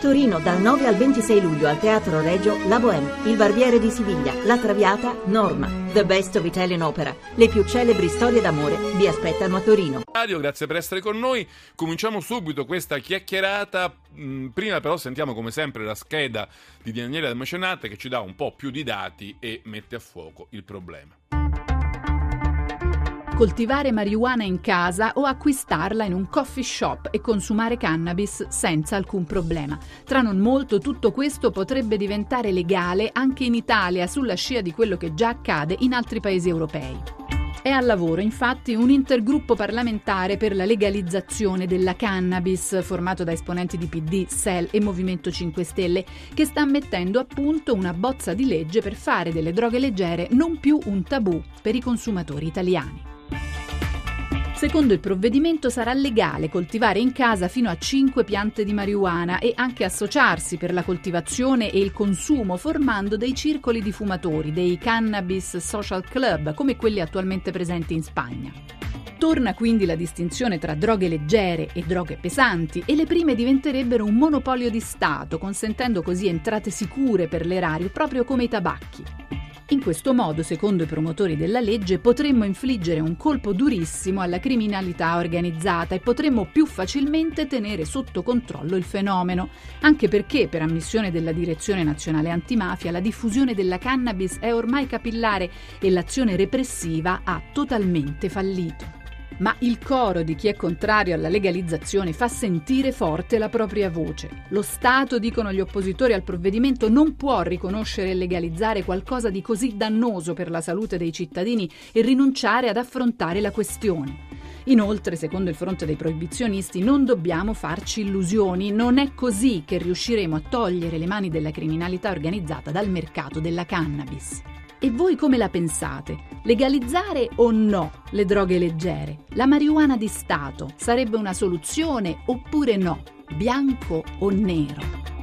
Torino dal 9 al 26 luglio al Teatro Regio La Bohème, Il Barbiere di Siviglia, La Traviata, Norma, The Best of Italian Opera. Le più celebri storie d'amore vi aspettano a Torino. Radio, grazie per essere con noi. Cominciamo subito questa chiacchierata. Mm, prima però sentiamo come sempre la scheda di Daniele Del Mecenate che ci dà un po' più di dati e mette a fuoco il problema coltivare marijuana in casa o acquistarla in un coffee shop e consumare cannabis senza alcun problema. Tra non molto tutto questo potrebbe diventare legale anche in Italia sulla scia di quello che già accade in altri paesi europei. È al lavoro infatti un intergruppo parlamentare per la legalizzazione della cannabis, formato da esponenti di PD, SEL e Movimento 5 Stelle, che sta mettendo a punto una bozza di legge per fare delle droghe leggere non più un tabù per i consumatori italiani. Secondo il provvedimento sarà legale coltivare in casa fino a 5 piante di marijuana e anche associarsi per la coltivazione e il consumo formando dei circoli di fumatori, dei cannabis social club come quelli attualmente presenti in Spagna. Torna quindi la distinzione tra droghe leggere e droghe pesanti e le prime diventerebbero un monopolio di Stato, consentendo così entrate sicure per l'erario, proprio come i tabacchi. In questo modo, secondo i promotori della legge, potremmo infliggere un colpo durissimo alla criminalità organizzata e potremmo più facilmente tenere sotto controllo il fenomeno, anche perché, per ammissione della Direzione Nazionale Antimafia, la diffusione della cannabis è ormai capillare e l'azione repressiva ha totalmente fallito. Ma il coro di chi è contrario alla legalizzazione fa sentire forte la propria voce. Lo Stato, dicono gli oppositori al provvedimento, non può riconoscere e legalizzare qualcosa di così dannoso per la salute dei cittadini e rinunciare ad affrontare la questione. Inoltre, secondo il fronte dei proibizionisti, non dobbiamo farci illusioni, non è così che riusciremo a togliere le mani della criminalità organizzata dal mercato della cannabis. E voi come la pensate? Legalizzare o no le droghe leggere? La marijuana di Stato sarebbe una soluzione oppure no? Bianco o nero?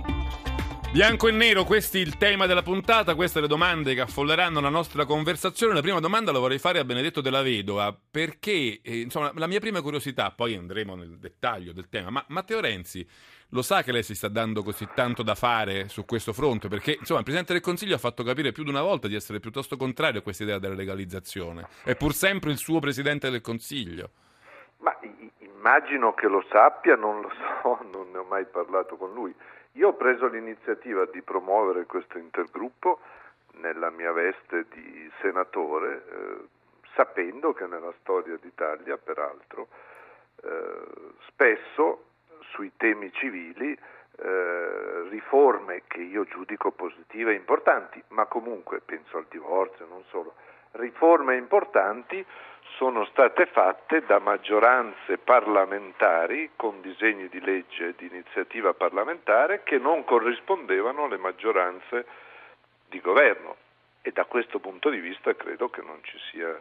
Bianco e nero, questo è il tema della puntata, queste le domande che affolleranno la nostra conversazione. La prima domanda la vorrei fare a Benedetto della Vedova, perché eh, insomma, la mia prima curiosità, poi andremo nel dettaglio del tema, ma Matteo Renzi lo sa che lei si sta dando così tanto da fare su questo fronte? Perché insomma, il Presidente del Consiglio ha fatto capire più di una volta di essere piuttosto contrario a questa idea della legalizzazione. È pur sempre il suo Presidente del Consiglio. Ma immagino che lo sappia, non lo so, non ne ho mai parlato con lui. Io ho preso l'iniziativa di promuovere questo intergruppo nella mia veste di senatore, eh, sapendo che nella storia d'Italia, peraltro, eh, spesso sui temi civili eh, riforme che io giudico positive e importanti, ma comunque penso al divorzio, non solo, riforme importanti sono state fatte da maggioranze parlamentari con disegni di legge di iniziativa parlamentare che non corrispondevano alle maggioranze di governo e da questo punto di vista credo che non ci sia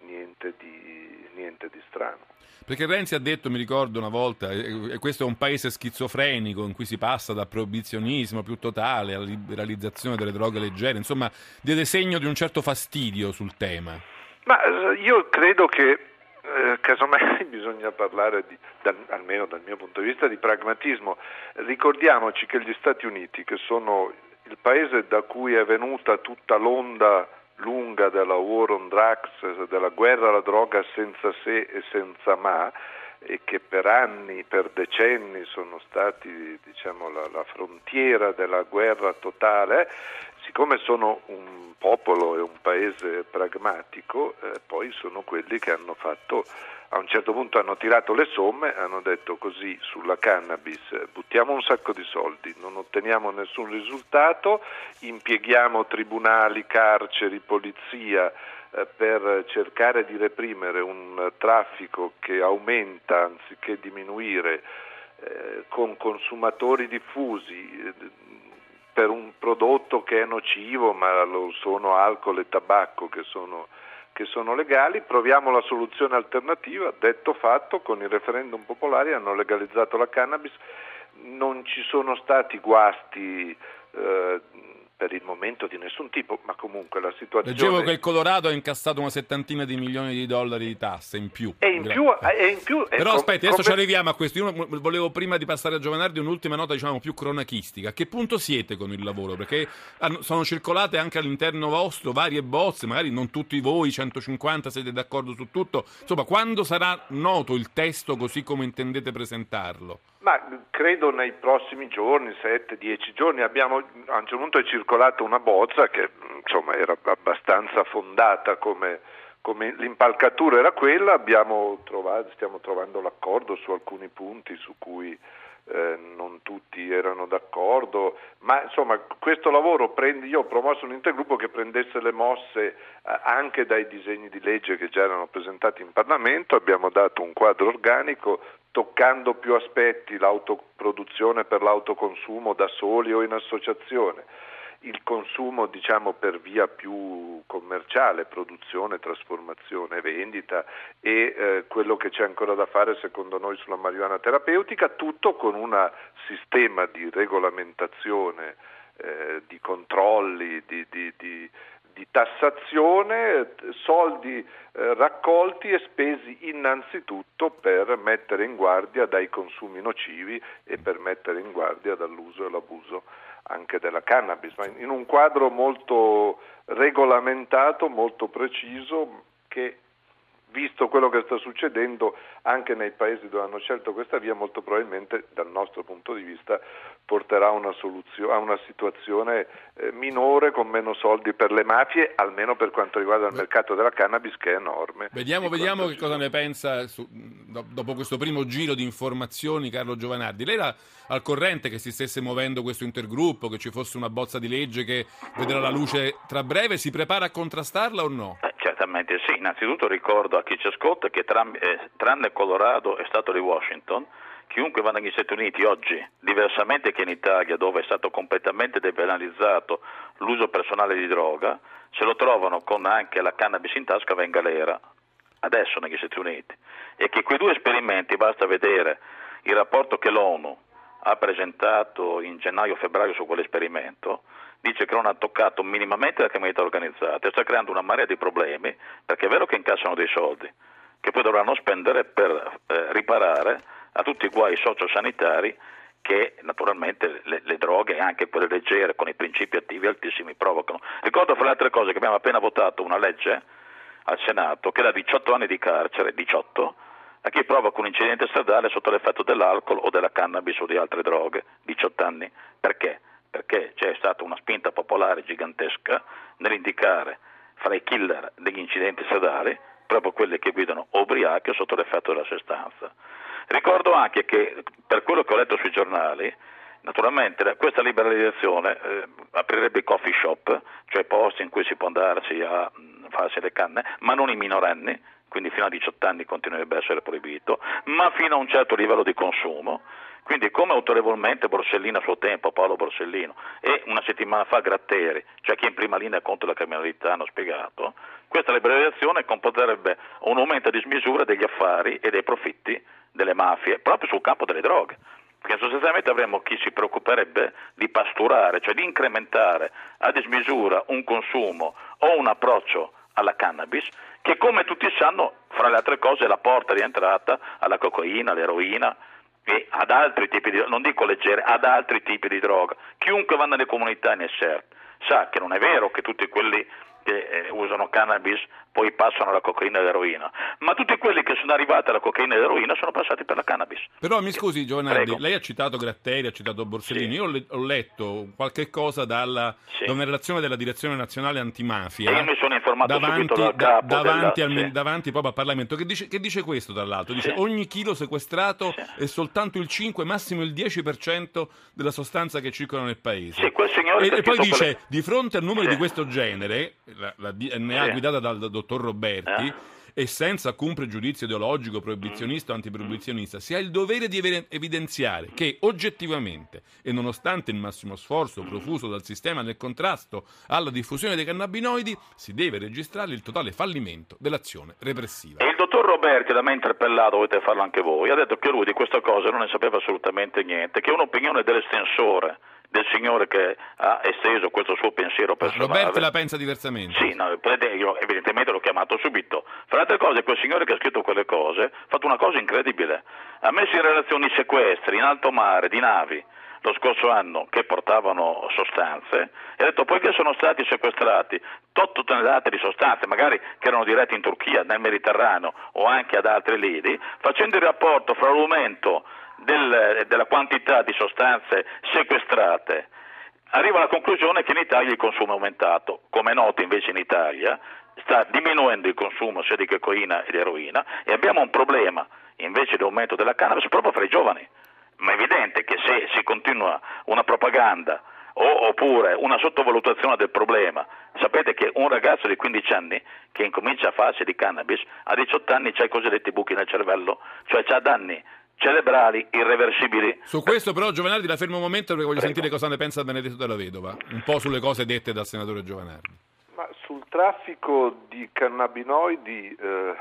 niente di, niente di strano. Perché Renzi ha detto, mi ricordo una volta, e questo è un paese schizofrenico in cui si passa dal proibizionismo più totale alla liberalizzazione delle droghe leggere, insomma, diede segno di un certo fastidio sul tema. Ma eh, io credo che eh, casomai bisogna parlare, di, dal, almeno dal mio punto di vista, di pragmatismo. Ricordiamoci che gli Stati Uniti, che sono il paese da cui è venuta tutta l'onda lunga della war on drugs, della guerra alla droga senza se e senza ma, e che per anni, per decenni sono stati diciamo, la, la, frontiera della guerra totale, siccome sono un popolo e un paese pragmatico, eh, poi sono quelli che hanno fatto a un certo punto hanno tirato le somme, hanno detto così sulla cannabis buttiamo un sacco di soldi, non otteniamo nessun risultato, impieghiamo tribunali, carceri, polizia eh, per cercare di reprimere un traffico che aumenta anziché diminuire eh, con consumatori diffusi eh, per un prodotto che è nocivo ma lo sono alcol e tabacco che sono che sono legali, proviamo la soluzione alternativa, detto fatto, con i referendum popolari hanno legalizzato la cannabis, non ci sono stati guasti eh, per il momento di nessun tipo, ma comunque la situazione... Leggevo che il Colorado ha incassato una settantina di milioni di dollari di tasse in più. E in più... E in più Però com- aspetti, adesso com- ci arriviamo a questo. Io volevo prima di passare a Giovanardi un'ultima nota, diciamo, più cronachistica. A che punto siete con il lavoro? Perché sono circolate anche all'interno vostro varie bozze, magari non tutti voi, 150, siete d'accordo su tutto. Insomma, quando sarà noto il testo così come intendete presentarlo? Ma credo nei prossimi giorni, 7-10 giorni, abbiamo, a un certo punto è circolata una bozza che insomma, era abbastanza fondata come, come l'impalcatura era quella, trovato, stiamo trovando l'accordo su alcuni punti su cui eh, non tutti erano d'accordo, ma insomma questo lavoro prende, io ho promosso un intergruppo che prendesse le mosse eh, anche dai disegni di legge che già erano presentati in Parlamento, abbiamo dato un quadro organico toccando più aspetti, l'autoproduzione per l'autoconsumo da soli o in associazione il consumo diciamo, per via più commerciale, produzione, trasformazione, vendita e eh, quello che c'è ancora da fare secondo noi sulla marijuana terapeutica, tutto con un sistema di regolamentazione, eh, di controlli, di, di, di, di tassazione, soldi eh, raccolti e spesi innanzitutto per mettere in guardia dai consumi nocivi e per mettere in guardia dall'uso e l'abuso anche della cannabis, ma in un quadro molto regolamentato, molto preciso, che visto quello che sta succedendo anche nei paesi dove hanno scelto questa via, molto probabilmente dal nostro punto di vista porterà una a una situazione eh, minore con meno soldi per le mafie, almeno per quanto riguarda il mercato della cannabis che è enorme. Vediamo, vediamo che cosa ne pensa su, dopo questo primo giro di informazioni Carlo Giovanardi. Lei era al corrente che si stesse muovendo questo intergruppo, che ci fosse una bozza di legge che vedrà la luce tra breve, si prepara a contrastarla o no? Certamente sì, innanzitutto ricordo a chi ci ascolta che tram, eh, tranne Colorado e Stato di Washington, chiunque va negli Stati Uniti oggi, diversamente che in Italia dove è stato completamente depenalizzato l'uso personale di droga, se lo trovano con anche la cannabis in tasca va in galera, adesso negli Stati Uniti. E che quei due esperimenti, basta vedere il rapporto che l'ONU ha presentato in gennaio-febbraio su quell'esperimento, dice che non ha toccato minimamente la criminalità organizzata e sta creando una marea di problemi, perché è vero che incassano dei soldi, che poi dovranno spendere per eh, riparare a tutti i guai sociosanitari che naturalmente le, le, droghe, anche quelle leggere, con i principi attivi altissimi, provocano. Ricordo fra le altre cose che abbiamo appena votato una legge al Senato che da 18 anni di carcere, 18, a chi provoca un incidente stradale sotto l'effetto dell'alcol o della cannabis o di altre droghe, 18 anni. Perché? Perché c'è stata una spinta popolare gigantesca nell'indicare fra i killer degli incidenti stradali proprio quelli che guidano ubriachi o sotto l'effetto della sostanza. Ricordo anche che per quello che ho letto sui giornali, naturalmente questa liberalizzazione eh, aprirebbe i coffee shop, cioè posti in cui si può andarsi a mh, farsi le canne, ma non i minorenni, quindi fino a 18 anni continuerebbe a essere proibito, ma fino a un certo livello di consumo. Quindi come autorevolmente Borsellino a suo tempo, Paolo Borsellino, e una settimana fa Gratteri, cioè chi è in prima linea contro la criminalità, hanno spiegato, questa liberalizzazione comporterebbe un aumento di smisura degli affari e dei profitti delle mafie proprio sul campo delle droghe. Perché sostanzialmente avremmo chi si preoccuperebbe di pasturare, cioè di incrementare a dismisura un consumo o un approccio alla cannabis, che come tutti sanno, fra le altre cose, è la porta di entrata alla cocaina, all'eroina e ad altri tipi di non dico leggere, ad altri tipi di droga. Chiunque va nelle comunità in SERT sa che non è vero che tutti quelli che eh, usano cannabis poi passano alla cocaina e all'eroina, ma tutti quelli che sono arrivati alla cocaina e all'eroina sono passati per la cannabis. Però mi scusi Giovanardi, lei ha citato Gratteri, ha citato Borsellino, sì. io le- ho letto qualche cosa dalla, sì. da una relazione della Direzione Nazionale Antimafia. E io mi sono informato davanti, dal da, davanti, della, al, sì. davanti proprio al Parlamento, che dice, che dice questo tra l'altro, dice ogni chilo sequestrato è soltanto il 5, massimo il 10% della sostanza che circola nel paese. e, e poi dice, quelle... di fronte a numeri di questo genere, la, la DNA sì. guidata dal, dal dottor Roberti, eh? e senza alcun pregiudizio ideologico, proibizionista o antiproibizionista, si ha il dovere di evidenziare che oggettivamente e nonostante il massimo sforzo profuso dal sistema nel contrasto alla diffusione dei cannabinoidi, si deve registrare il totale fallimento dell'azione repressiva. E il dottor Roberti, da me interpellato, dovete farlo anche voi, ha detto che lui di questa cosa non ne sapeva assolutamente niente, che è un'opinione dell'estensore del signore che ha esteso questo suo pensiero personale. Roberti la pensa diversamente. Sì, no, io evidentemente l'ho chiamato subito. Fra le altre cose, quel signore che ha scritto quelle cose ha fatto una cosa incredibile. Ha messo in relazione i sequestri in alto mare di navi lo scorso anno che portavano sostanze e ha detto poiché sono stati sequestrati 8 tonnellate di sostanze, magari che erano dirette in Turchia, nel Mediterraneo o anche ad altri lidi, facendo il rapporto fra l'aumento del, della quantità di sostanze sequestrate arriva alla conclusione che in Italia il consumo è aumentato. Come è noto invece in Italia sta diminuendo il consumo sia di cocaina e di eroina e abbiamo un problema invece di aumento della cannabis proprio fra i giovani ma è evidente che se si continua una propaganda o, oppure una sottovalutazione del problema, sapete che un ragazzo di 15 anni che incomincia a farsi di cannabis a 18 anni ha i cosiddetti buchi nel cervello, cioè ha danni cerebrali irreversibili. Su questo però Giovanardi la fermo un momento perché voglio Prego. sentire cosa ne pensa Benedetto della Vedova, un po' sulle cose dette dal senatore Giovanardi. Ma sul traffico di cannabinoidi eh,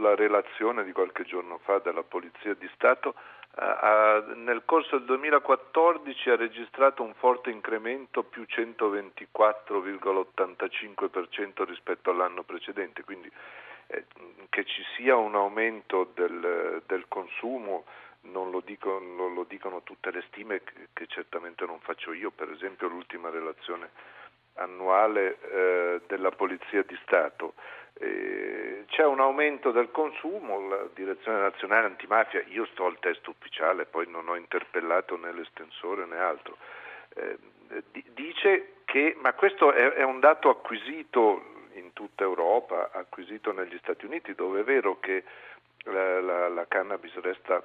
la relazione di qualche giorno fa della Polizia di Stato ha, nel corso del 2014 ha registrato un forte incremento più 124,85% rispetto all'anno precedente, quindi eh, che ci sia un aumento del, del consumo non lo, dico, non lo, dicono tutte le stime che, che, certamente non faccio io, per esempio l'ultima relazione annuale eh, della Polizia di Stato. Eh, c'è un aumento del consumo, la Direzione Nazionale Antimafia, io sto al testo ufficiale, poi non ho interpellato né l'estensore né altro, eh, dice che, ma questo è, è, un dato acquisito in tutta Europa, acquisito negli Stati Uniti, dove è vero che la, la, la cannabis resta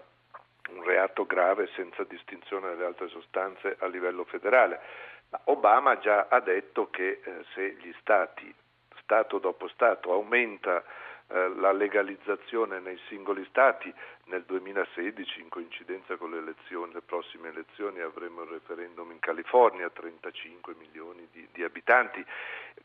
un reato grave senza distinzione dalle altre sostanze a livello federale. Ma Obama già ha detto che eh, se gli stati Stato dopo Stato, aumenta eh, la legalizzazione nei singoli Stati. Nel 2016, in coincidenza con le, elezioni, le prossime elezioni, avremo il referendum in California, 35 milioni di, di abitanti.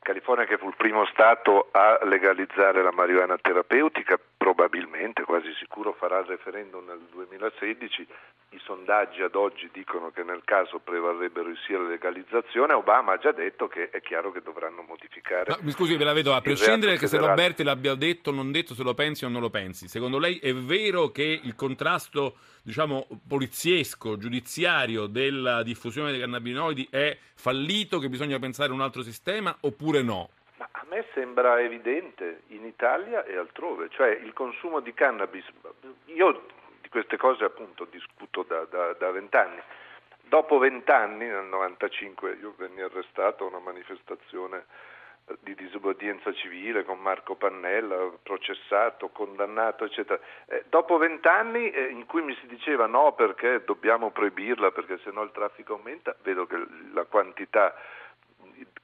California che fu il primo Stato a legalizzare la marijuana terapeutica, probabilmente, quasi sicuro, farà il referendum nel 2016 i sondaggi ad oggi dicono che nel caso prevarrebbero sia la legalizzazione, Obama ha già detto che è chiaro che dovranno modificare. No, mi scusi, ve la vedo, a prescindere che se Roberti l'abbia detto o non detto, se lo pensi o non lo pensi, secondo lei è vero che il contrasto diciamo, poliziesco, giudiziario della diffusione dei cannabinoidi è fallito, che bisogna pensare a un altro sistema oppure no? Ma a me sembra evidente in Italia e altrove, cioè il consumo di cannabis, io di queste cose appunto discuto da vent'anni. Dopo vent'anni, nel 95, io venni arrestato a una manifestazione eh, di disobbedienza civile con Marco Pannella, processato, condannato, eccetera. Eh, dopo vent'anni eh, in cui mi si diceva no perché dobbiamo proibirla perché sennò il traffico aumenta, vedo che la quantità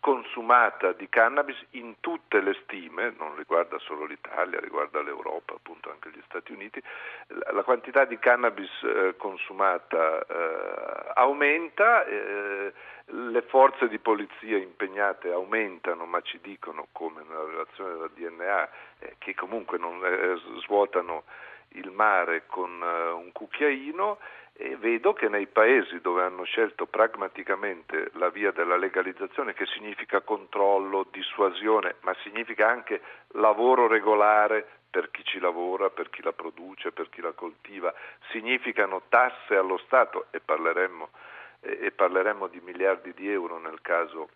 consumata di cannabis in tutte le stime, non riguarda solo l'Italia, riguarda l'Europa, appunto anche gli Stati Uniti, la quantità di cannabis eh, consumata eh, aumenta, eh, le forze di polizia impegnate aumentano, ma ci dicono, come nella relazione della DNA, eh, che comunque non eh, svuotano il mare con eh, un cucchiaino e vedo che nei paesi dove hanno scelto pragmaticamente la via della legalizzazione, che significa controllo, dissuasione, ma significa anche lavoro regolare per chi ci lavora, per chi la produce, per chi la coltiva, significano tasse allo Stato e parleremmo, e parleremmo di miliardi di euro nel caso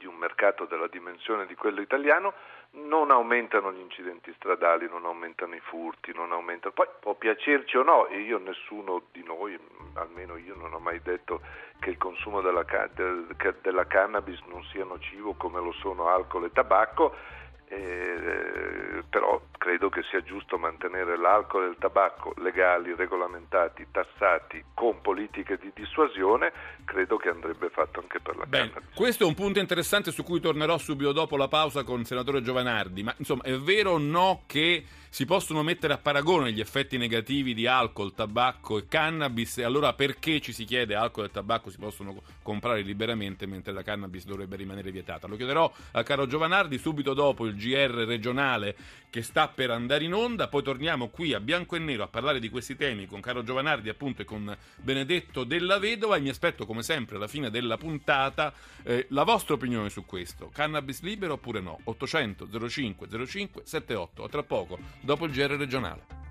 di un mercato della dimensione di quello italiano, non aumentano gli incidenti stradali, non aumentano i furti, non aumentano... Poi può piacerci o no, e io nessuno di noi, almeno io non ho mai detto che il consumo della, della cannabis non sia nocivo come lo sono alcol e tabacco, eh, però credo che sia giusto mantenere l'alcol e il tabacco legali, regolamentati, tassati con politiche di dissuasione, credo che andrebbe fatto anche per la Bene, cannabis. Questo è un punto interessante su cui tornerò subito dopo la pausa con il senatore Giovanardi, ma insomma è vero o no che si possono mettere a paragone gli effetti negativi di alcol, tabacco e cannabis e allora perché ci si chiede alcol e tabacco si possono comprare liberamente mentre la cannabis dovrebbe rimanere vietata? Lo chiederò al caro Giovanardi subito dopo il GR regionale che sta per andare in onda, poi torniamo qui a bianco e nero a parlare di questi temi con Carlo Giovanardi appunto e con Benedetto Della Vedova. E mi aspetto come sempre alla fine della puntata. Eh, la vostra opinione su questo, cannabis libero oppure no? 800 05 05 78, a tra poco, dopo il GR regionale.